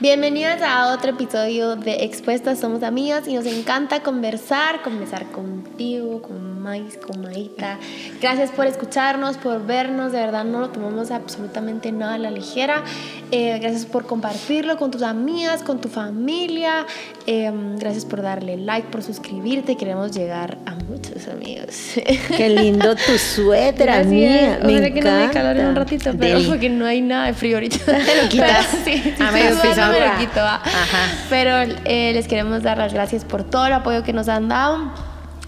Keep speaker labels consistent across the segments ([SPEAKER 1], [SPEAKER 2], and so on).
[SPEAKER 1] Bienvenidas a otro episodio de Expuestas Somos Amigas y nos encanta conversar, conversar contigo, con Mais, con Maita. Gracias por escucharnos, por vernos, de verdad no lo tomamos absolutamente nada a la ligera. Eh, gracias por compartirlo con tus amigas, con tu familia. Eh, gracias por darle like, por suscribirte. Queremos llegar a muchos amigos.
[SPEAKER 2] Qué lindo tu suéter,
[SPEAKER 1] Gracias.
[SPEAKER 2] amiga. Me
[SPEAKER 1] que no me calor en un ratito, pero porque no hay nada de frío ahorita.
[SPEAKER 2] Te lo quitas.
[SPEAKER 1] Pero, sí, sí,
[SPEAKER 2] A medio
[SPEAKER 1] sí,
[SPEAKER 2] piso.
[SPEAKER 1] me lo quito, va.
[SPEAKER 2] Ajá.
[SPEAKER 1] Pero eh, les queremos dar las gracias por todo el apoyo que nos han dado.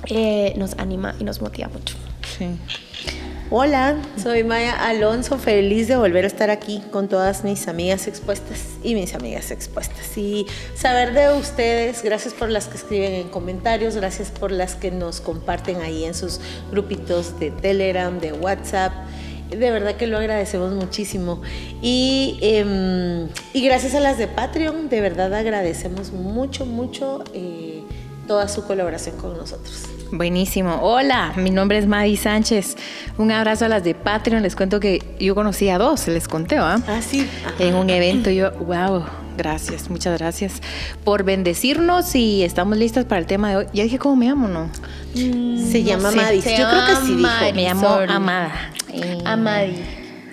[SPEAKER 1] Eh, nos anima y nos motiva mucho.
[SPEAKER 2] Sí. Hola, soy Maya Alonso, feliz de volver a estar aquí con todas mis amigas expuestas y mis amigas expuestas. Y saber de ustedes, gracias por las que escriben en comentarios, gracias por las que nos comparten ahí en sus grupitos de Telegram, de WhatsApp. De verdad que lo agradecemos muchísimo. Y, em, y gracias a las de Patreon, de verdad agradecemos mucho, mucho eh, toda su colaboración con nosotros.
[SPEAKER 3] Buenísimo. Hola, mi nombre es Madi Sánchez. Un abrazo a las de Patreon. Les cuento que yo conocí a dos, les conté, ¿ah?
[SPEAKER 2] Ah, sí.
[SPEAKER 3] En un evento yo, wow, gracias, muchas gracias por bendecirnos y estamos listas para el tema de hoy. Ya dije cómo me llamo, ¿no?
[SPEAKER 2] Se llama
[SPEAKER 1] sé.
[SPEAKER 2] Madis.
[SPEAKER 1] Se
[SPEAKER 2] Yo creo que sí dijo.
[SPEAKER 1] llama
[SPEAKER 3] Me llamo
[SPEAKER 1] Marisol.
[SPEAKER 3] Amada. Eh,
[SPEAKER 1] Amadi.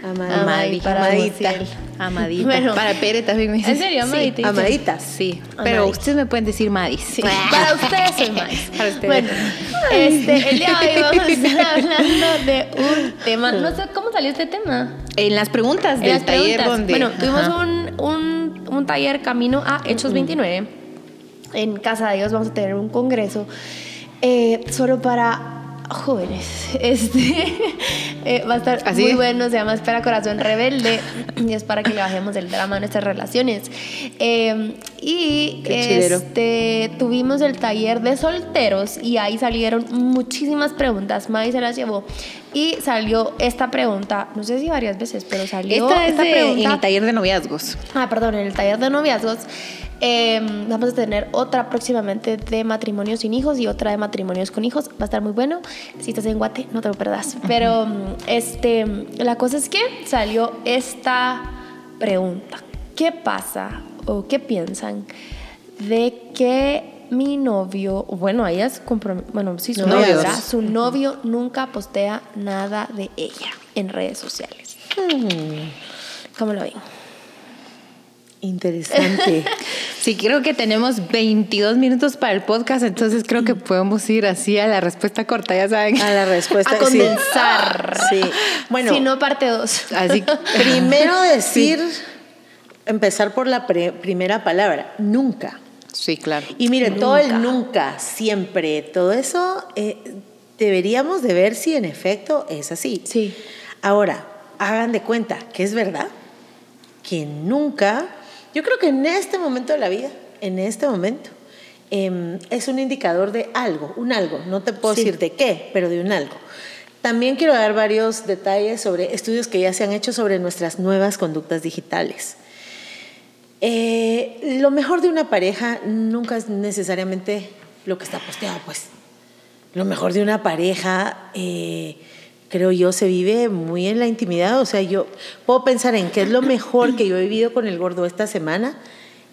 [SPEAKER 2] Amadi.
[SPEAKER 1] Amadi, para
[SPEAKER 2] Amadita.
[SPEAKER 3] Amadita.
[SPEAKER 1] Bueno.
[SPEAKER 3] para Pere también me dicen.
[SPEAKER 1] ¿En serio, Amadita?
[SPEAKER 3] Sí,
[SPEAKER 2] Amadita.
[SPEAKER 3] Sí, pero ustedes me pueden decir Madis. Sí.
[SPEAKER 1] Para ustedes soy más.
[SPEAKER 3] Para ustedes.
[SPEAKER 1] Bueno, este, el día de hoy vamos a estar hablando de un tema. No sé cómo salió este tema.
[SPEAKER 3] En las preguntas
[SPEAKER 1] En
[SPEAKER 3] del taller
[SPEAKER 1] preguntas.
[SPEAKER 3] donde...
[SPEAKER 1] Bueno, tuvimos
[SPEAKER 3] Ajá.
[SPEAKER 1] un, un, un taller camino a Hechos 29. En Casa de Dios vamos a tener un congreso eh, solo para jóvenes. Este eh, va a estar
[SPEAKER 3] ¿Así?
[SPEAKER 1] muy bueno, se llama Espera Corazón Rebelde y es para que le bajemos el drama a nuestras relaciones. Eh, y este, tuvimos el taller de solteros y ahí salieron muchísimas preguntas. Mai se las llevó y salió esta pregunta, no sé si varias veces, pero salió
[SPEAKER 3] Esta es
[SPEAKER 1] esta
[SPEAKER 3] de-
[SPEAKER 1] pregunta.
[SPEAKER 3] en el taller de noviazgos.
[SPEAKER 1] Ah, perdón, en el taller de noviazgos eh, vamos a tener otra próximamente de matrimonios sin hijos y otra de matrimonios con hijos. Va a estar muy bueno. Si estás en Guate, no te lo perdas. Pero este, la cosa es que salió esta pregunta. ¿Qué pasa o qué piensan de que mi novio, bueno, ella es bueno, sí, su novio. ¿verdad? Su novio nunca postea nada de ella en redes sociales. ¿Cómo lo ven?
[SPEAKER 2] Interesante.
[SPEAKER 3] Sí, creo que tenemos 22 minutos para el podcast, entonces creo que podemos ir así a la respuesta corta, ya saben.
[SPEAKER 2] A la respuesta.
[SPEAKER 1] A condensar.
[SPEAKER 2] Sí. Bueno,
[SPEAKER 1] si no, parte 2.
[SPEAKER 3] Así
[SPEAKER 2] primero decir, empezar por la pre- primera palabra, nunca.
[SPEAKER 3] Sí, claro.
[SPEAKER 2] Y miren, todo el nunca, siempre, todo eso eh, deberíamos de ver si en efecto es así.
[SPEAKER 1] Sí.
[SPEAKER 2] Ahora, hagan de cuenta que es verdad que nunca, yo creo que en este momento de la vida, en este momento, em, es un indicador de algo, un algo, no te puedo
[SPEAKER 1] Sí.
[SPEAKER 2] decir de qué, pero de un algo. También quiero dar varios detalles sobre estudios que ya se han hecho sobre nuestras nuevas conductas digitales. Eh, lo mejor de una pareja nunca es necesariamente lo que está posteado, pues. Lo mejor de una pareja, eh, creo yo, se vive muy en la intimidad. O sea, yo puedo pensar en qué es lo mejor que yo he vivido con el gordo esta semana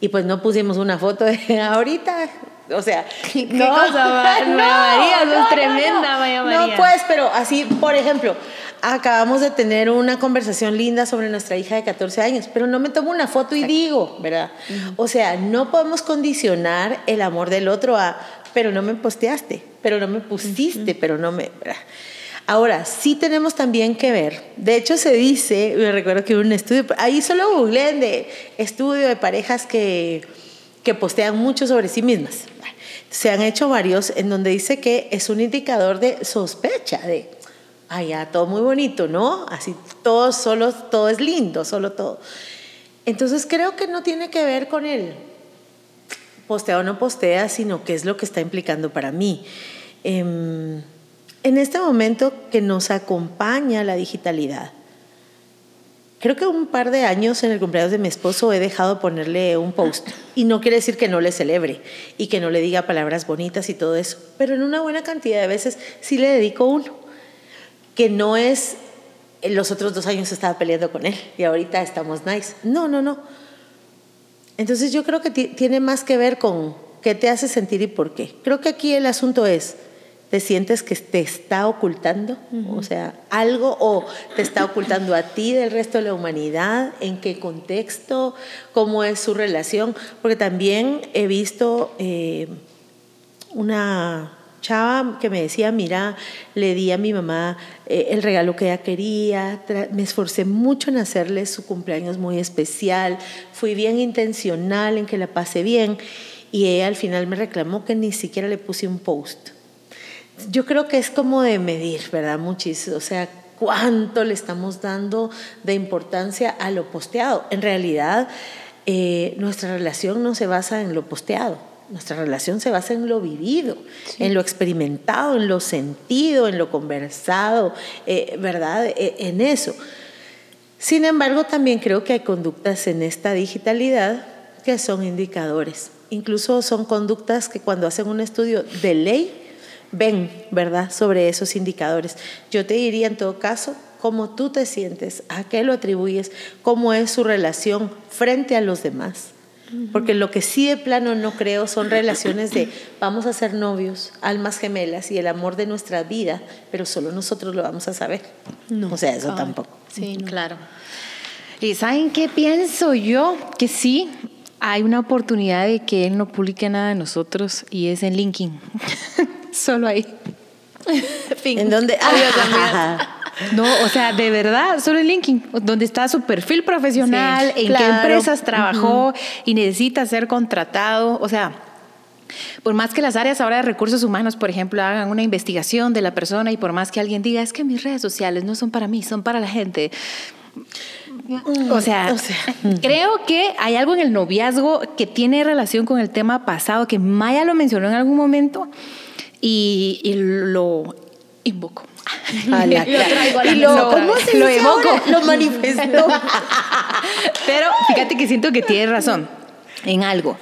[SPEAKER 2] y pues no pusimos una foto de ahorita. O sea,
[SPEAKER 1] ¿Qué cosa, Maya María? Sos tremenda, Maya María.
[SPEAKER 2] No, pues, pero así, por ejemplo, acabamos de tener una conversación linda sobre nuestra hija de 14 años, pero no me tomo una foto y digo, ¿verdad? O sea, no podemos condicionar el amor del otro a, pero no me posteaste, pero no me pusiste, pero no me... ¿verdad? Ahora, sí tenemos también que ver, de hecho se dice, me recuerdo que hubo un estudio, ahí solo googleen de estudio de parejas que, que postean mucho sobre sí mismas. Se han hecho varios en donde dice que es un indicador de sospecha, de, ya, todo muy bonito, ¿no? Así, todo, solo, todo es lindo, solo todo. Entonces creo que no tiene que ver con el postea o no postea, sino qué es lo que está implicando para mí. Em, en este momento que nos acompaña la digitalidad, creo que un par de años en el cumpleaños de mi esposo he dejado ponerle un post. Y no quiere decir que no le celebre y que no le diga palabras bonitas y todo eso, pero en una buena cantidad de veces sí le dedico uno, que no es en los otros dos años estaba peleando con él y ahorita estamos nice. No, no, no. Entonces yo creo que tiene más que ver con qué te hace sentir y por qué. Creo que aquí el asunto es, ¿te sientes que te está ocultando? O sea, algo o te está ocultando a ti del resto de la humanidad, en qué contexto, cómo es su relación, porque también he visto eh, una chava que me decía, mira, le di a mi mamá eh, el regalo que ella quería, me esforcé mucho en hacerle su cumpleaños muy especial, fui bien intencional en que la pase bien y ella al final me reclamó que ni siquiera le puse un post. Yo creo que es como de medir, ¿verdad? Muchísimo, o sea, cuánto le estamos dando de importancia a lo posteado. En realidad, eh, nuestra relación no se basa en lo posteado nuestra relación se basa en lo vivido, en lo experimentado, en lo sentido, en lo conversado, eh, ¿verdad? E, en eso. Sin embargo, también creo que hay conductas en esta digitalidad que son indicadores. Incluso son conductas que cuando hacen un estudio de ley ven, ¿verdad?, sobre esos indicadores. Yo te diría en todo caso cómo tú te sientes, a qué lo atribuyes, cómo es su relación frente a los demás porque lo que sí de plano no creo son relaciones de vamos a ser novios, almas gemelas y el amor de nuestra vida, pero solo nosotros lo vamos a saber. No. O sea, eso tampoco.
[SPEAKER 3] Sí, claro. ¿Y saben qué pienso yo? Que sí, hay una oportunidad de que él no publique nada de nosotros y es en LinkedIn. Solo ahí.
[SPEAKER 2] ¿En dónde?
[SPEAKER 3] Adiós, no, o sea, de verdad, solo en LinkedIn, donde está su perfil profesional, en qué empresas trabajó y necesita ser contratado. O sea, por más que las áreas ahora de recursos humanos, por ejemplo, hagan una investigación de la persona y por más que alguien diga, es que mis redes sociales no son para mí, son para la gente. O sea, creo que hay algo en el noviazgo que tiene relación con el tema pasado, que Maya lo mencionó en algún momento y, y lo invoco.
[SPEAKER 2] y lo, ¿cómo se lo evoco? Lo manifestó.
[SPEAKER 3] Pero fíjate que siento que tiene razón en algo.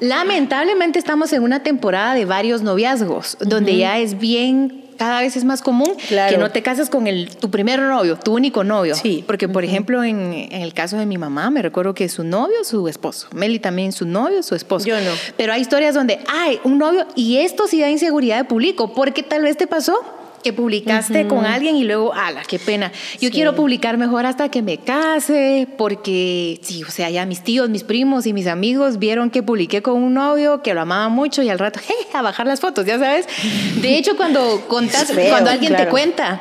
[SPEAKER 3] Lamentablemente estamos en una temporada de varios noviazgos, donde ya es bien cada vez es más común que no te cases con el, tu primer novio, tu único novio. Sí. Porque, por ejemplo, en, en, el caso de mi mamá, me recuerdo que su novio, su esposo. Meli también su novio, su esposo.
[SPEAKER 2] Yo no.
[SPEAKER 3] Pero hay historias donde hay un novio y esto sí da inseguridad de público, porque tal vez te pasó que publicaste con alguien y luego, ala, qué pena. Yo quiero publicar mejor hasta que me case, porque sí, o sea, ya mis tíos, mis primos y mis amigos vieron que publiqué con un novio que lo amaba mucho y al rato, a bajar las fotos, ya sabes. De hecho, cuando contas, cuando alguien te cuenta,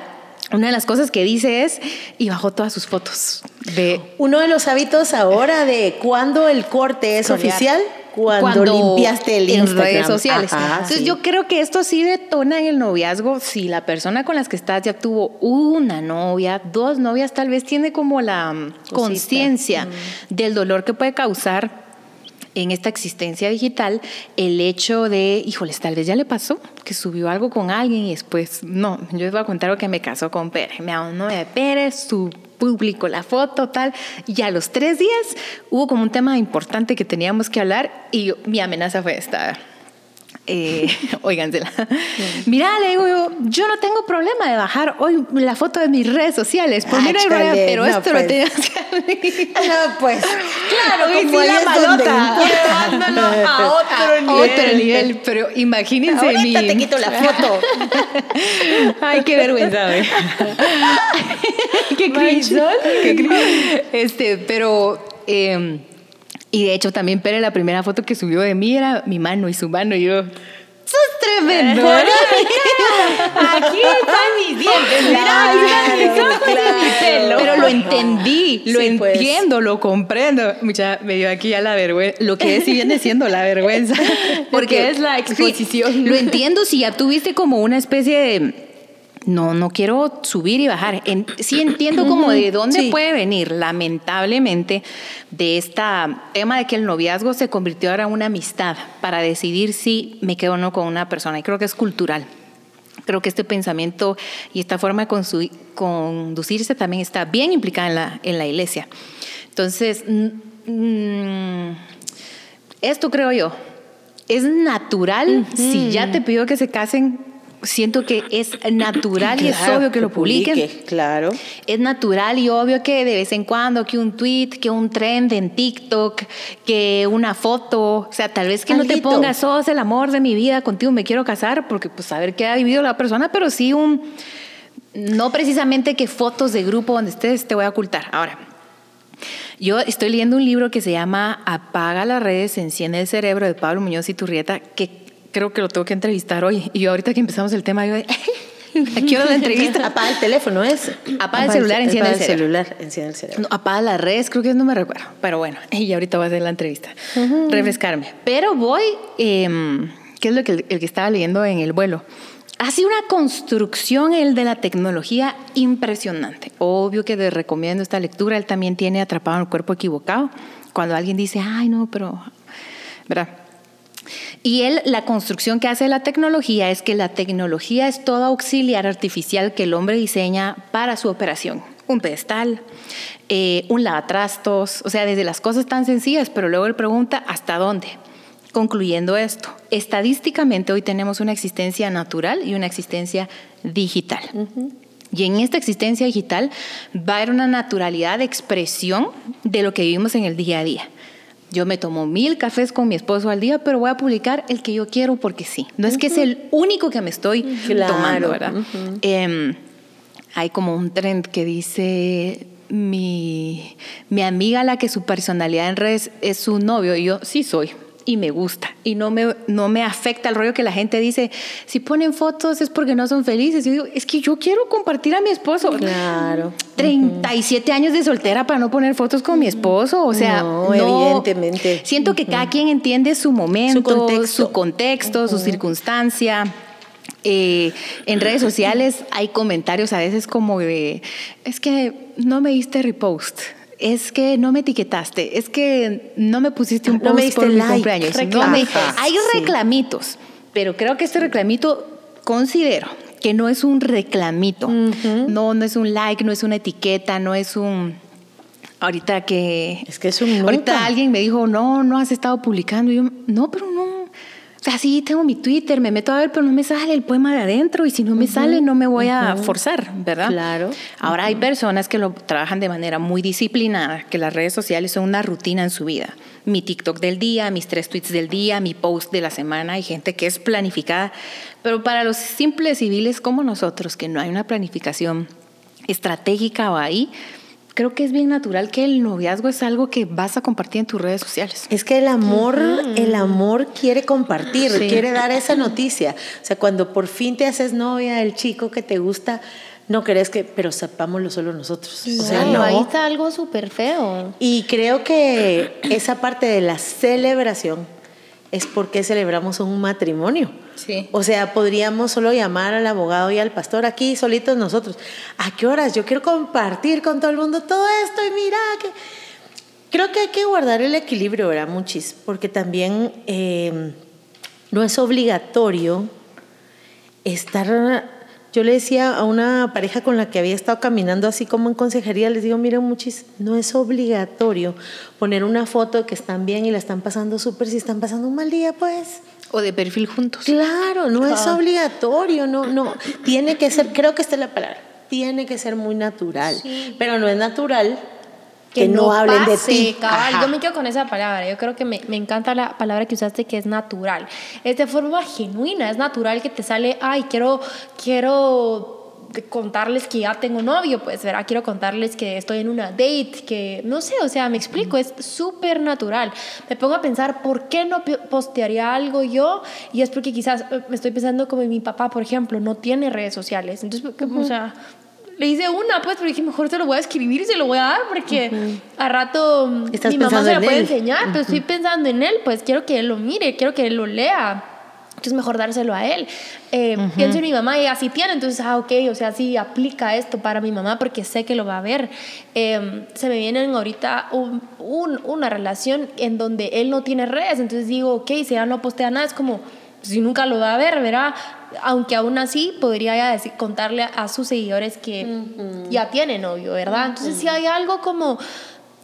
[SPEAKER 3] una de las cosas que dice es, y bajó todas sus fotos. De,
[SPEAKER 2] Uno de los hábitos ahora de cuando el corte es oficial cuando, limpiaste el
[SPEAKER 3] en redes sociales. Entonces yo creo que esto sí detona en el noviazgo. Si la persona con la que estás ya tuvo una novia, dos novias, tal vez tiene como la mm, conciencia mm. del dolor que puede causar en esta existencia digital el hecho de, híjoles, tal vez ya le pasó que subió algo con alguien y después, no, yo les voy a contar lo que me casó con Pérez. Me hago de Pérez, su público la foto, tal. Y a los tres días hubo como un tema importante que teníamos que hablar y mi amenaza fue esta. Eh, óigansela. Mira, le digo yo, yo no tengo problema de bajar hoy la foto de mis redes sociales. Por mí pero esto lo pues. tenías
[SPEAKER 2] que No, pues.
[SPEAKER 3] Claro, como la malota. Llevándolo a otro nivel. Otro nivel, pero imagínense
[SPEAKER 2] Ahorita te quito la foto.
[SPEAKER 3] Ay, qué vergüenza, qué cringe. Qué cringe. Este, pero... Eh, y de hecho también Pere la primera foto que subió de mí era mi mano y su mano y yo... ¡Sos tremendo! Aquí están mis dientes, mira, mi pelo. Pero lo entendí, lo pues. entiendo, lo comprendo. Mucha, me dio aquí ya la vergüenza. Lo que es y viene siendo la vergüenza.
[SPEAKER 1] Porque es la exposición.
[SPEAKER 3] lo entiendo si ya tuviste como una especie de no, no quiero subir y bajar. sí entiendo como de dónde puede venir, lamentablemente, de este tema de que el noviazgo se convirtió ahora en una amistad para decidir si me quedo o no con una persona. Y creo que es cultural. Creo que este pensamiento y esta forma de conducirse también está bien implicada en la, en la iglesia. Entonces, mm, esto creo yo, es natural si ya te pido que se casen siento que es natural y es obvio que, lo publiquen.
[SPEAKER 2] claro.
[SPEAKER 3] Es natural y obvio que de vez en cuando, que un tweet, que un trend en TikTok, que una foto, o sea, tal vez que no te pongas, sos el amor de mi vida, contigo me quiero casar, porque pues saber qué ha vivido la persona, pero sí un, no precisamente que fotos de grupo donde estés te voy a ocultar. Ahora, yo estoy leyendo un libro que se llama Apaga las redes, enciende el cerebro de Pablo Muñoz y Turrieta, que creo que lo tengo que entrevistar hoy. Y ahorita que empezamos el tema, yo de, aquí la entrevista.
[SPEAKER 2] apaga el teléfono, es.
[SPEAKER 3] Apaga el celular, enciende el,
[SPEAKER 2] celular, enciende el cerebro.
[SPEAKER 3] apaga las redes, creo que no me recuerdo. Pero bueno, y ahorita voy a hacer la entrevista. Refrescarme. Pero voy, eh, ¿qué es lo que, el que estaba leyendo en el vuelo? Ha sido una construcción el de la tecnología impresionante. Obvio que le recomiendo esta lectura. Él también tiene Atrapado en el cuerpo equivocado. Cuando alguien dice, ay, no, pero. ¿Verdad? Y él, la construcción que hace la tecnología es que la tecnología es todo auxiliar artificial que el hombre diseña para su operación. Un pedestal, eh, un lavatrastos, o sea, desde las cosas tan sencillas, pero luego él pregunta, ¿hasta dónde? Concluyendo esto, estadísticamente hoy tenemos una existencia natural y una existencia digital. Y en esta existencia digital va a haber una naturalidad de expresión de lo que vivimos en el día a día. Yo me tomo mil cafés con mi esposo al día, pero voy a publicar el que yo quiero porque sí. No es que es el único que me estoy tomando, ¿verdad? Em, hay como un trend que dice mi, mi amiga la que su personalidad en redes es su novio y yo sí soy y me gusta y no me, no me afecta el rollo que la gente dice, si ponen fotos es porque no son felices. Yo digo, es que yo quiero compartir a mi esposo.
[SPEAKER 2] Claro.
[SPEAKER 3] 37 años de soltera para no poner fotos con mi esposo, o sea,
[SPEAKER 2] no, evidentemente.
[SPEAKER 3] Siento que cada quien entiende su momento, su contexto, su, circunstancia. Eh, en redes sociales hay comentarios a veces como de, es que no me diste repost es que no me etiquetaste, es que no me pusiste un post me por mi cumpleaños. hay reclamitos, pero creo que este reclamito considero que no es un reclamito. No, no es un like, no es una etiqueta, no es un ahorita que
[SPEAKER 2] es que es un
[SPEAKER 3] ahorita alguien me dijo, "No, no has estado publicando." Y yo, "No, pero no o sea, sí, tengo mi Twitter, me meto a ver, pero no me sale el poema de adentro y si no me sale no me voy a forzar, ¿verdad?
[SPEAKER 2] Claro.
[SPEAKER 3] Ahora hay personas que lo trabajan de manera muy disciplinada, que las redes sociales son una rutina en su vida. Mi TikTok del día, mis tres tweets del día, mi post de la semana, hay gente que es planificada, pero para los simples civiles como nosotros, que no hay una planificación estratégica o ahí, creo que es bien natural que el noviazgo es algo que vas a compartir en tus redes sociales.
[SPEAKER 2] Es que el amor, el amor quiere compartir, quiere dar esa noticia. O sea, cuando por fin te haces novia del chico que te gusta, no crees que, pero sepámoslo solo nosotros.
[SPEAKER 1] o sea, no. Ahí está algo súper feo.
[SPEAKER 2] Y creo que esa parte de la celebración es porque celebramos un matrimonio.
[SPEAKER 3] Sí.
[SPEAKER 2] O sea, podríamos solo llamar al abogado y al pastor aquí solitos nosotros. ¿A qué horas? Yo quiero compartir con todo el mundo todo esto y mira que... Creo que hay que guardar el equilibrio, ¿verdad, Muchis? Porque también eh, no es obligatorio estar yo le decía a una pareja con la que había estado caminando así como en consejería, les digo, miren muchis, no es obligatorio poner una foto de que están bien y la están pasando súper si están pasando un mal día, pues.
[SPEAKER 3] O de perfil juntos.
[SPEAKER 2] Claro, no es obligatorio, no, no. Tiene que ser, creo que esta es la palabra, tiene que ser muy natural. Pero no es natural que, no, hablen de ti.
[SPEAKER 1] yo me quedo con esa palabra. Yo creo que me, me, encanta la palabra que usaste, que es natural. Es de forma genuina, es natural que te sale, ay, quiero, quiero contarles que ya tengo novio, pues, ¿verdad? Quiero contarles que estoy en una date, que no sé, o sea, me explico, es súper natural. Me pongo a pensar, ¿por qué no postearía algo yo? Y es porque quizás eh, me estoy pensando como mi papá, por ejemplo, no tiene redes sociales. Entonces, o sea, le hice una, pues, pero dije, mejor se lo voy a escribir y se lo voy a dar, porque a rato mm, mi mamá se lo puede enseñar, pero estoy pensando en él, pues quiero que él lo mire, quiero que él lo lea. Entonces, mejor dárselo a él. Eh, Pienso en mi mamá y así tiene, entonces, ah, ok, o sea, sí aplica esto para mi mamá porque sé que lo va a ver. Eh, se me vienen ahorita un, una relación en donde él no tiene redes, entonces digo, ok, si ya no postea nada, es como, si nunca lo va a ver, ¿verdad? Aunque aún así podría ya decir, contarle a sus seguidores que ya tiene novio, ¿verdad? Entonces si hay algo como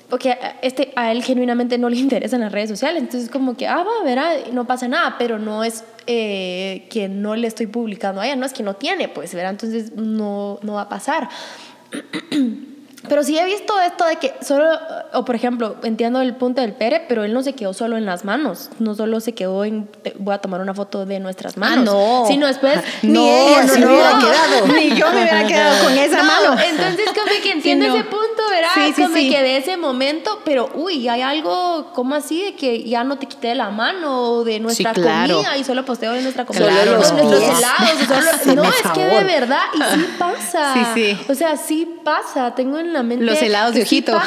[SPEAKER 1] porque este, a él genuinamente no le interesan las redes sociales, entonces como que, ah, va, verá, no pasa nada, pero no es eh, que no le estoy publicando a ella, no es que no tiene, pues, verá, entonces no, no va a pasar. Pero sí he visto esto de que solo, o por ejemplo, entiendo el punto del Pere, pero él no se quedó solo en las manos, no solo se quedó en, voy a tomar una foto de nuestras ah, manos,
[SPEAKER 3] no.
[SPEAKER 1] sino después,
[SPEAKER 2] ni ella no, se hubiera quedado,
[SPEAKER 3] ni yo me hubiera quedado con esa mano.
[SPEAKER 1] Entonces, como que entiendo ese punto, ¿verdad? Sí, sí, como que de ese momento, pero uy, hay algo como así de que ya no te quité la mano de nuestra comida y solo posteo de nuestra comida,
[SPEAKER 2] solo los
[SPEAKER 1] nuestros helados, no, es que de verdad, y sí pasa. Sí, sí. O sea, sí pasa, tengo en la
[SPEAKER 3] los helados de ojito.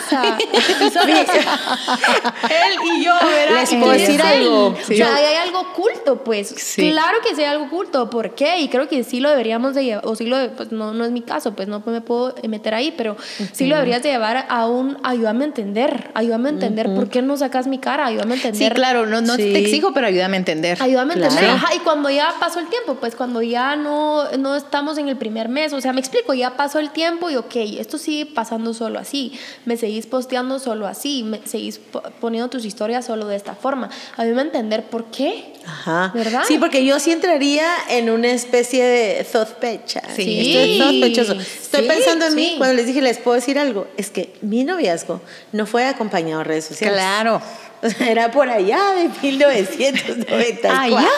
[SPEAKER 1] Él y yo, ¿verdad?
[SPEAKER 2] Les puedo decir algo.
[SPEAKER 1] O sea, hay algo oculto, pues. Claro que sí hay algo oculto. ¿Por qué? Y creo que sí lo deberíamos de llevar, o sí lo, pues no, no es mi caso, pues no me puedo meter ahí, pero sí lo deberías de llevar a un, ayúdame a entender, ayúdame a entender por qué no sacas mi cara, ayúdame a entender.
[SPEAKER 3] Sí, claro, no, no te exijo, pero ayúdame a entender.
[SPEAKER 1] Ayúdame a entender. Ajá, y cuando ya pasó el tiempo, pues cuando ya no, no estamos en el primer mes, o sea, me explico, ya pasó el tiempo y ok, esto sigue pasando solo así, me seguís posteando solo así, me seguís poniendo tus historias solo de esta forma. A mí me entender por qué. Ajá. ¿Verdad?
[SPEAKER 2] Sí, porque yo sí entraría en una especie de sospecha. Sí. Esto es sospechoso. Estoy pensando en mí cuando les dije, les puedo decir algo. Es que mi noviazgo no fue acompañado en redes sociales.
[SPEAKER 3] Claro.
[SPEAKER 2] Era por allá de 1994. Allá.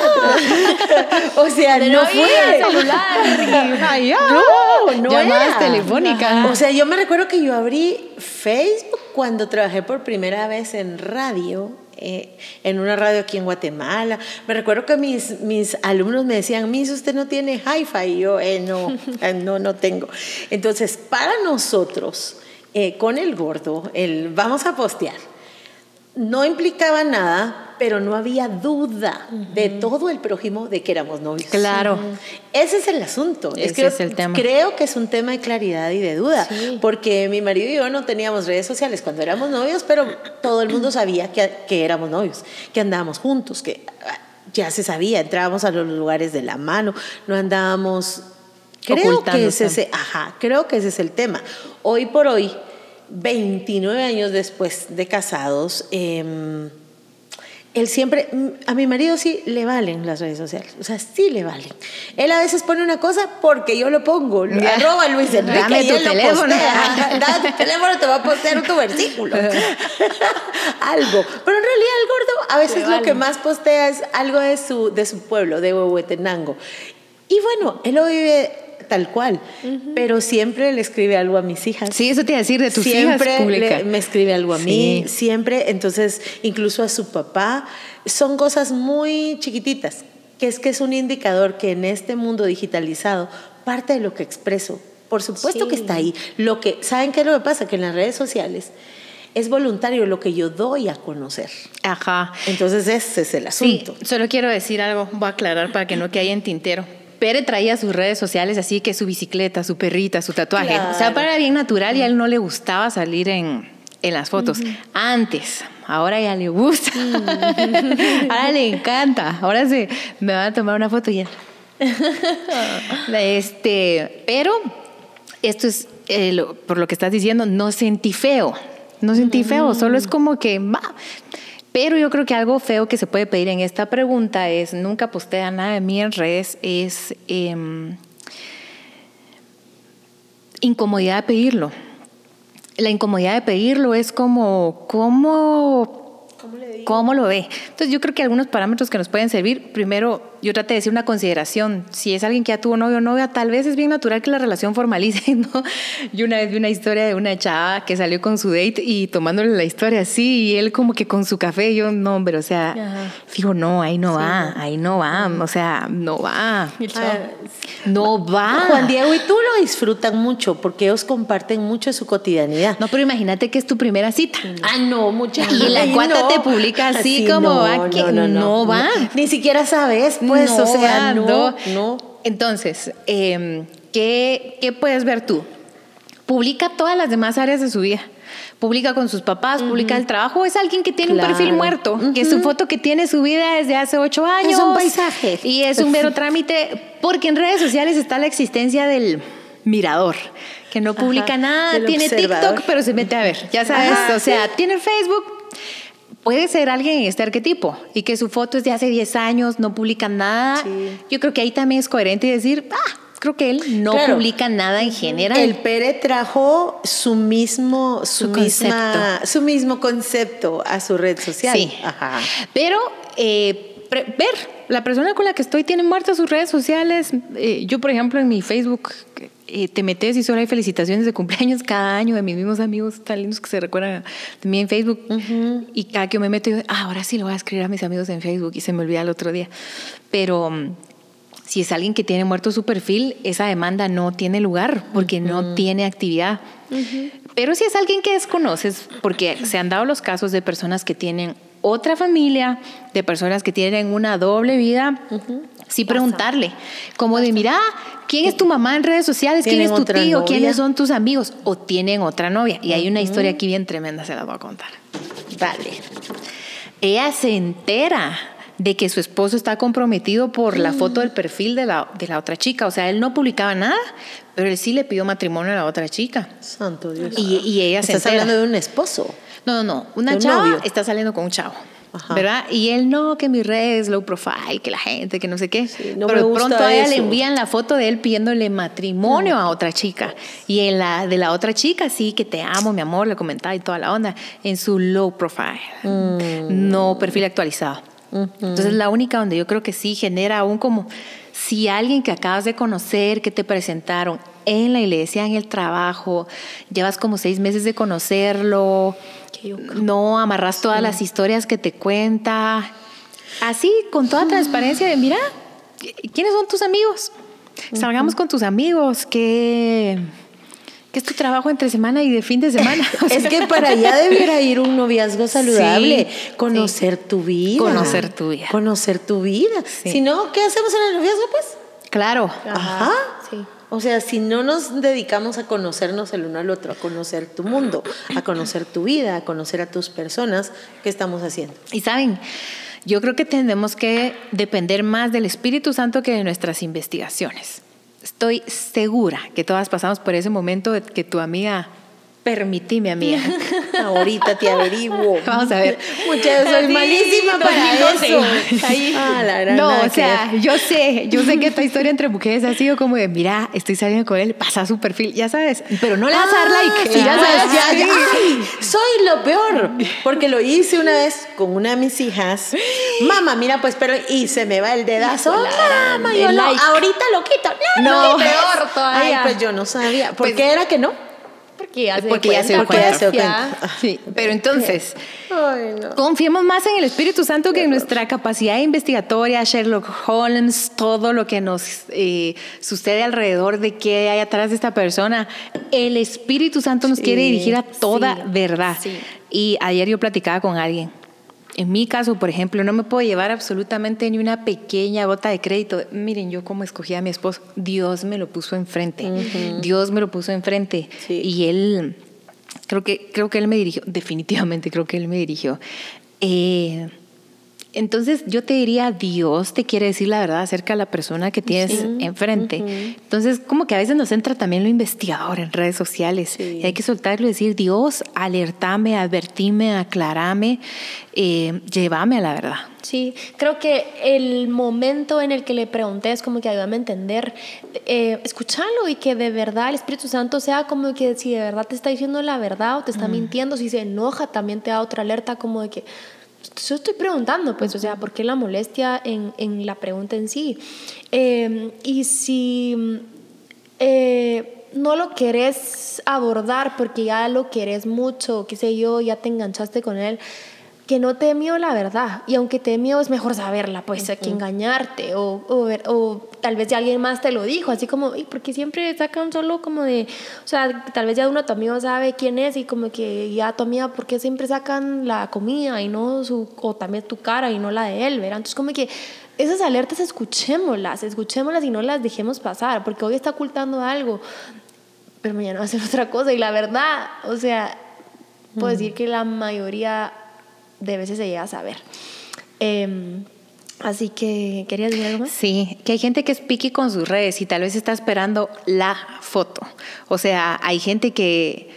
[SPEAKER 2] o sea, no, fue.
[SPEAKER 1] celular.
[SPEAKER 3] allá.
[SPEAKER 2] No, no
[SPEAKER 3] Llamadas telefónicas.
[SPEAKER 2] O sea, yo me recuerdo que yo abrí Facebook cuando trabajé por primera vez en radio. Eh, en una radio aquí en Guatemala. Me recuerdo que mis, mis alumnos me decían, Miss, usted no tiene hi-fi. Y yo, eh, no, eh, no, no tengo. Entonces, para nosotros, eh, con el gordo, el vamos a postear no implicaba nada, pero no había duda de todo el prójimo de que éramos novios.
[SPEAKER 3] Claro.
[SPEAKER 2] Ese es el asunto.
[SPEAKER 3] Ese es, el tema.
[SPEAKER 2] Creo que es un tema de claridad y de duda, porque mi marido y yo no teníamos redes sociales cuando éramos novios, pero todo el mundo sabía que, que éramos novios, que andábamos juntos, que ah, ya se sabía, entrábamos a los lugares de la mano, no andábamos... Creo que ese, ajá, creo que ese es el tema. Hoy por hoy 29 años después de casados, em, él siempre, mm, a mi marido sí le valen las redes sociales, o sea, sí le valen. Él a veces pone una cosa porque yo lo pongo, arroba Luis Enrique
[SPEAKER 3] Dame tu teléfono.
[SPEAKER 2] Dame tu teléfono, te va a postear tu versículo. algo. Pero en realidad el gordo a veces lo que más postea es algo de su, de su pueblo, de Huehuetenango. Y bueno, él lo vive tal cual, pero siempre le escribe algo a mis hijas.
[SPEAKER 3] Sí, eso te iba a decir de tus
[SPEAKER 2] siempre
[SPEAKER 3] hijas.
[SPEAKER 2] me escribe algo a mí, siempre, entonces incluso a su papá. Son cosas muy chiquititas, que es que es un indicador que en este mundo digitalizado parte de lo que expreso, por supuesto que está ahí. Lo que, ¿saben qué es lo que pasa? Que en las redes sociales es voluntario lo que yo doy a conocer.
[SPEAKER 3] Ajá.
[SPEAKER 2] Entonces ese es el asunto.
[SPEAKER 3] Sí, solo quiero decir algo, voy a aclarar para que no quede en tintero. Pere traía sus redes sociales así que su bicicleta, su perrita, su tatuaje. O sea, para bien natural y a él no le gustaba salir en, en las fotos. Antes, ahora ya le gusta. ahora le encanta. Ahora se me va a tomar una foto y ya. este, pero esto es eh, por lo que estás diciendo, no sentí feo. No sentí feo, solo es como que va. Pero yo creo que algo feo que se puede pedir en esta pregunta es, nunca postea nada de mí en redes, es em, incomodidad de pedirlo. La incomodidad de pedirlo es como, ¿cómo ¿Cómo lo ve? Entonces yo creo que algunos parámetros que nos pueden servir, primero yo traté de decir una consideración, si es alguien que ya tuvo novio o novia, tal vez es bien natural que la relación formalice, ¿no? Yo una vez vi una historia de una chava que salió con su date y tomándole la historia así, y él como que con su café, yo no, hombre, o sea, digo, no, ahí no va, ahí no va, o sea, no va. No va.
[SPEAKER 2] Juan Diego y tú lo disfrutan mucho porque ellos comparten mucho de su cotidianidad.
[SPEAKER 3] No, pero imagínate que es tu primera cita.
[SPEAKER 2] Ah, no, mucha.
[SPEAKER 3] Y la cuata te publica así, como va que no, va.
[SPEAKER 2] Ni siquiera sabes, pues, o sea, no, no.
[SPEAKER 3] Entonces, em, ¿qué, ¿qué puedes ver tú? Publica todas las demás áreas de su vida publica con sus papás, publica el trabajo, es alguien que tiene un perfil muerto, que su foto que tiene su vida desde hace ocho años.
[SPEAKER 2] Es un paisaje.
[SPEAKER 3] Y es un mero trámite, porque en redes sociales está la existencia del mirador que no publica nada, tiene TikTok, pero se mete a ver, ya sabes, o sea, tiene Facebook, puede ser alguien en este arquetipo y que su foto es de hace 10 años, no publica nada. Yo creo que ahí también es coherente decir, ah, creo que él no publica nada en general.
[SPEAKER 2] El Pere trajo su mismo, su, misma, su mismo concepto a su red social.
[SPEAKER 3] Sí. Ajá. Pero eh, ver, la persona con la que estoy tiene muertas sus redes sociales. Eh, yo, por ejemplo, en mi Facebook eh, te metes y solo hay felicitaciones de cumpleaños cada año de mis mismos amigos tan lindos que se recuerdan de mí en Facebook. Y cada que me meto, yo, ah, ahora sí lo voy a escribir a mis amigos en Facebook y se me olvida el otro día. Pero mm, si es alguien que tiene muerto su perfil, esa demanda no tiene lugar porque no tiene actividad. Pero si es alguien que desconoces, porque se han dado los casos de personas que tienen otra familia, de personas que tienen una doble vida, sí preguntarle, como de, mira, ¿quién es tu mamá en redes sociales? ¿Quién es tu tío? ¿Quiénes son tus amigos? O tienen otra novia. Y hay una historia aquí bien tremenda, se la voy a contar.
[SPEAKER 2] Vale.
[SPEAKER 3] Ella se entera de que su esposo está comprometido por la foto del perfil de la, de la otra chica. O sea, él no publicaba nada, pero él sí le pidió matrimonio a la otra chica.
[SPEAKER 2] Santo Dios.
[SPEAKER 3] Y, y ella se
[SPEAKER 2] Estás hablando de un esposo.
[SPEAKER 3] No, no, no. Una chava está saliendo con un chavo. ¿Verdad? Y él no, que mi red low profile, que la gente, que no sé qué. no Pero de pronto a ella le envían la foto de él pidiéndole matrimonio a otra chica. Y en la de la otra chica, sí, que te amo, mi amor, le comentaba y toda la onda, en su low profile, mm. no perfil actualizado. Entonces, la única donde yo creo que sí genera aún como si alguien que acabas de conocer, que te presentaron en la iglesia, en el trabajo, llevas como seis meses de conocerlo, no amarras todas las historias que te cuenta, así, con toda transparencia de, mira, ¿quiénes son tus amigos? Salgamos con tus amigos, que ¿Qué es tu trabajo entre semana y de fin de semana?
[SPEAKER 2] es que para allá debiera ir un noviazgo saludable. conocer tu vida.
[SPEAKER 3] Conocer tu vida.
[SPEAKER 2] Conocer tu vida. Si no, ¿qué hacemos en el noviazgo, pues?
[SPEAKER 3] Claro.
[SPEAKER 2] Ajá. Sí. O sea, si no nos dedicamos a conocernos el uno al otro, a conocer tu mundo, a conocer tu vida, a conocer a tus personas, ¿qué estamos haciendo?
[SPEAKER 3] Y saben, yo creo que tenemos que depender más del Espíritu Santo que de nuestras investigaciones. Estoy segura que todas pasamos por ese momento que tu amiga Permití, mi amiga.
[SPEAKER 2] Ahorita te averiguo.
[SPEAKER 3] Vamos a ver.
[SPEAKER 2] Muchas soy malísima para eso. Ahí.
[SPEAKER 3] Ah, la verdad, no, o sea, yo sé, yo sé que esta historia entre mujeres ha sido como de, mira, estoy saliendo con él, pasa su perfil, ya sabes, pero no le vas a dar
[SPEAKER 2] ah,
[SPEAKER 3] like.
[SPEAKER 2] ya sabes, ya, ya. soy lo peor, porque lo hice una vez con una de mis hijas. Mamá, mira, pues, pero y se me va el dedazo. Mamá, yo no, ahorita lo quito. No,
[SPEAKER 3] no peor todavía.
[SPEAKER 2] Ay, pues yo no sabía. ¿Por pues, qué era que no?
[SPEAKER 1] Porque ya se porque ya se
[SPEAKER 3] cuenta. Sí, pero entonces, confiemos más en el Espíritu Santo que en nuestra capacidad investigatoria, Sherlock Holmes, todo lo que nos eh, sucede alrededor de qué hay atrás de esta persona. El Espíritu Santo nos quiere dirigir a toda verdad. Y ayer yo platicaba con alguien en mi caso, por ejemplo, no me puedo llevar absolutamente ni una pequeña gota de crédito. Miren, yo como escogí a mi esposo, Dios me lo puso enfrente. Dios me lo puso enfrente. Y él, creo que, creo que él me dirigió, definitivamente creo que él me dirigió. Eh, entonces yo te diría, Dios te quiere decir la verdad acerca de la persona que tienes enfrente. Entonces como que a veces nos entra también lo investigador en redes sociales. Y hay que soltarlo y decir, Dios, alertame, advertime, aclarame, eh, llévame a la verdad.
[SPEAKER 1] Sí, creo que el momento en el que le pregunté es como que ayúdame a entender, eh, escucharlo y que de verdad el Espíritu Santo sea como que si de verdad te está diciendo la verdad o te está mintiendo, si se enoja también te da otra alerta como de que yo estoy preguntando, pues, o sea, ¿por qué la molestia en, en la pregunta en sí? Em, y si eh, no lo querés abordar porque ya lo querés mucho, qué sé yo, ya te enganchaste con él, que no te miedo la verdad. Y aunque te miedo, es mejor saberla, pues, hay que engañarte. O, o, o, tal vez ya alguien más te lo dijo, así como, ¿y porque siempre sacan solo como de, o sea, tal vez ya uno tu amigo sabe quién es y como que ya tu amiga, ¿por qué siempre sacan la comida y no su, o también tu cara y no la de él, ¿verdad? Entonces, como que esas alertas escuchémoslas, escuchémoslas y no las dejemos pasar, porque hoy está ocultando algo, pero mañana va a ser otra cosa. Y la verdad, o sea, puedo decir que la mayoría de veces se llega a saber. Em, Así que, ¿querías decir algo más?
[SPEAKER 3] Sí, que hay gente que es piqui con sus redes y tal vez está esperando la foto. O sea, hay gente que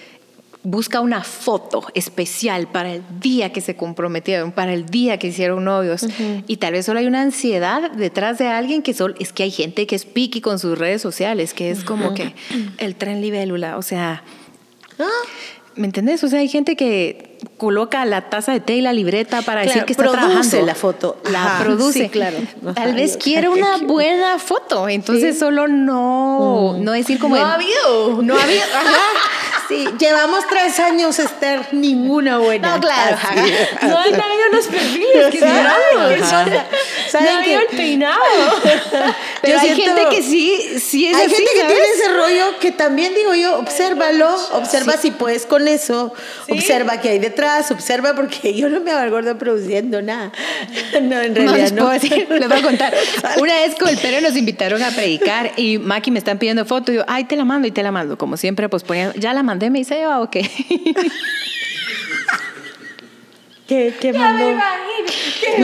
[SPEAKER 3] busca una foto especial para el día que se comprometieron, para el día que hicieron novios. Y tal vez solo hay una ansiedad detrás de alguien que solo, es que hay gente que es piqui con sus redes sociales, que es como que el tren libélula. O sea, ah. ¿me entendés? O sea, hay gente que coloca la taza de té y la libreta para decir que está trabajando.
[SPEAKER 2] la foto.
[SPEAKER 3] La produce. claro. Tal vez quiere una buena foto, entonces solo no, mm. no decir como...
[SPEAKER 1] No ha habido.
[SPEAKER 3] No ha habido.
[SPEAKER 2] Sí, llevamos tres años, Esther, ninguna buena.
[SPEAKER 1] No, claro. No han habido los perfiles que ¿Saben no había el peinado.
[SPEAKER 3] Pero hay gente que sí, sí es
[SPEAKER 2] Hay gente que tiene ese rollo que también digo yo, obsérvalo, observa si puedes con eso, observa qué hay detrás, observa porque yo no me avalgordo produciendo nada. No, en realidad no.
[SPEAKER 3] Les, les voy a contar. Una vez con el Pere nos invitaron a predicar y Maki me están pidiendo foto y yo, ay, te la mando y te la mando. Como siempre, pues ponía, ya la mandé, me dice, ¿o qué?
[SPEAKER 2] ¿Qué, qué
[SPEAKER 1] mandó?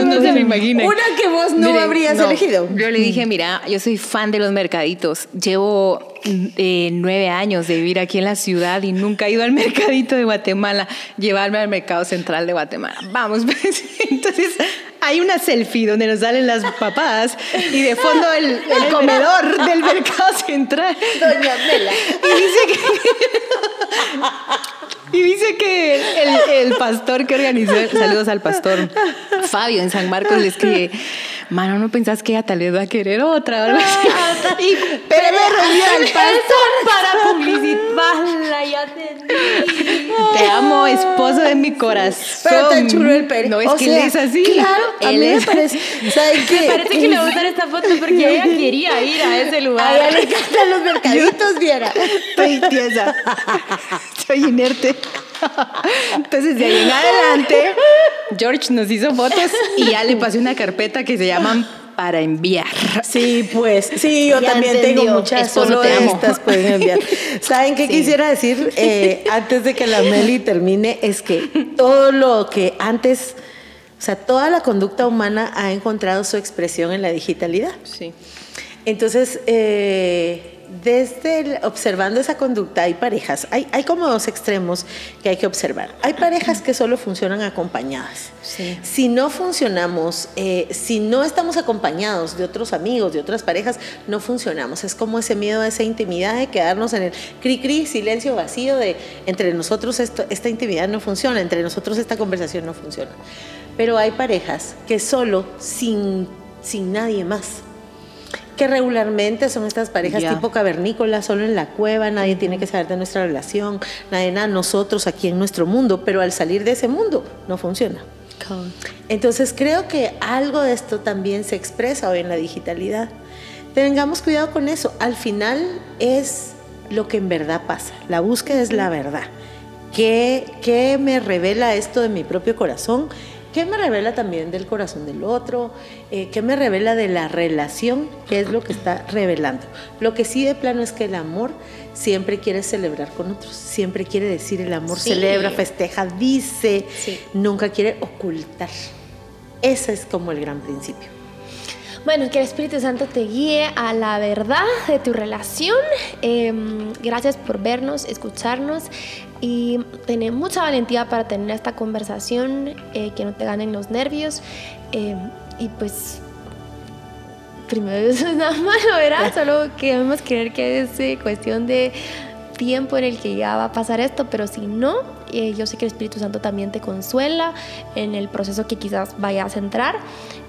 [SPEAKER 3] no, se me imagina.
[SPEAKER 2] Una que vos no habrías elegido.
[SPEAKER 3] Yo le dije, mira, yo soy fan de los mercaditos. Llevo eh, nueve años de vivir aquí en la ciudad y nunca he ido al mercadito de Guatemala. Llevarme al mercado central de Guatemala. Vamos, pues. Entonces, hay una selfie donde nos salen las papadas y de fondo el, el comedor del mercado central.
[SPEAKER 2] Doña Mela.
[SPEAKER 3] Y dice que... Y dice que el, pastor que organizó, saludos al pastor Fabio en San Marcos, le escribe, mano, ¿no pensás que ella tal vez va a querer otra? ¿verdad?
[SPEAKER 1] y pero pastor para publicitarla, ya te
[SPEAKER 3] Te amo, esposo de mi corazón.
[SPEAKER 2] Pero te chulo el pelo.
[SPEAKER 3] No, es que él es así.
[SPEAKER 2] Claro, a mí me parece, ¿saben qué?
[SPEAKER 1] Me parece que le va a gustar esta foto porque ella quería ir a ese lugar.
[SPEAKER 2] A ella le encantan los mercaditos, viera.
[SPEAKER 3] Estoy tiesa. Estoy inerte. Entonces, de ahí en adelante, George nos hizo fotos y ya le pasé una carpeta que se llaman para enviar.
[SPEAKER 2] Sí, pues, sí, yo también tengo muchas, solo estas pueden enviar. ¿Saben qué quisiera decir eh, antes de que la Meli termine? Es que todo lo que antes, o sea, toda la conducta humana ha encontrado su expresión en la digitalidad.
[SPEAKER 3] Sí.
[SPEAKER 2] Entonces, eh, desde observando esa conducta hay parejas, hay, hay, como dos extremos que hay que observar. Hay parejas que solo funcionan acompañadas. Si no funcionamos, eh, si no estamos acompañados de otros amigos, de otras parejas, no funcionamos. Es como ese miedo a esa intimidad de quedarnos en el cri cri, silencio vacío de entre nosotros esto, esta intimidad no funciona, entre nosotros esta conversación no funciona. Pero hay parejas que solo sin, sin nadie más que regularmente son estas parejas tipo cavernícolas, solo en la cueva, nadie tiene que saber de nuestra relación, nadie nada, nosotros aquí en nuestro mundo, pero al salir de ese mundo no funciona. Entonces creo que algo de esto también se expresa hoy en la digitalidad. Tengamos cuidado con eso, al final es lo que en verdad pasa, la búsqueda es la verdad. ¿Qué, qué me revela esto de mi propio corazón? ¿Qué me revela también del corazón del otro? Eh, ¿Qué me revela de la relación? ¿Qué es lo que está revelando? Lo que sí de plano es que el amor siempre quiere celebrar con otros, siempre quiere decir el amor, celebra, festeja, dice, nunca quiere ocultar. Ese es como el gran principio.
[SPEAKER 1] Bueno, que el Espíritu Santo te guíe a la verdad de tu relación. Em, gracias por vernos, escucharnos y tener mucha valentía para tener esta conversación, eh, que no te ganen los nervios. Em, y pues, primero eso es nada malo, ¿verdad? Solo queremos creer que es eh, cuestión de tiempo en el que ya va a pasar esto, pero si no, eh, yo sé que el Espíritu Santo también te consuela en el proceso que quizás vayas a entrar.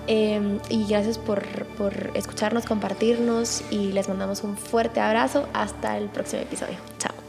[SPEAKER 1] Em, y gracias por, por escucharnos, compartirnos y les mandamos un fuerte abrazo. Hasta el próximo episodio. Chao.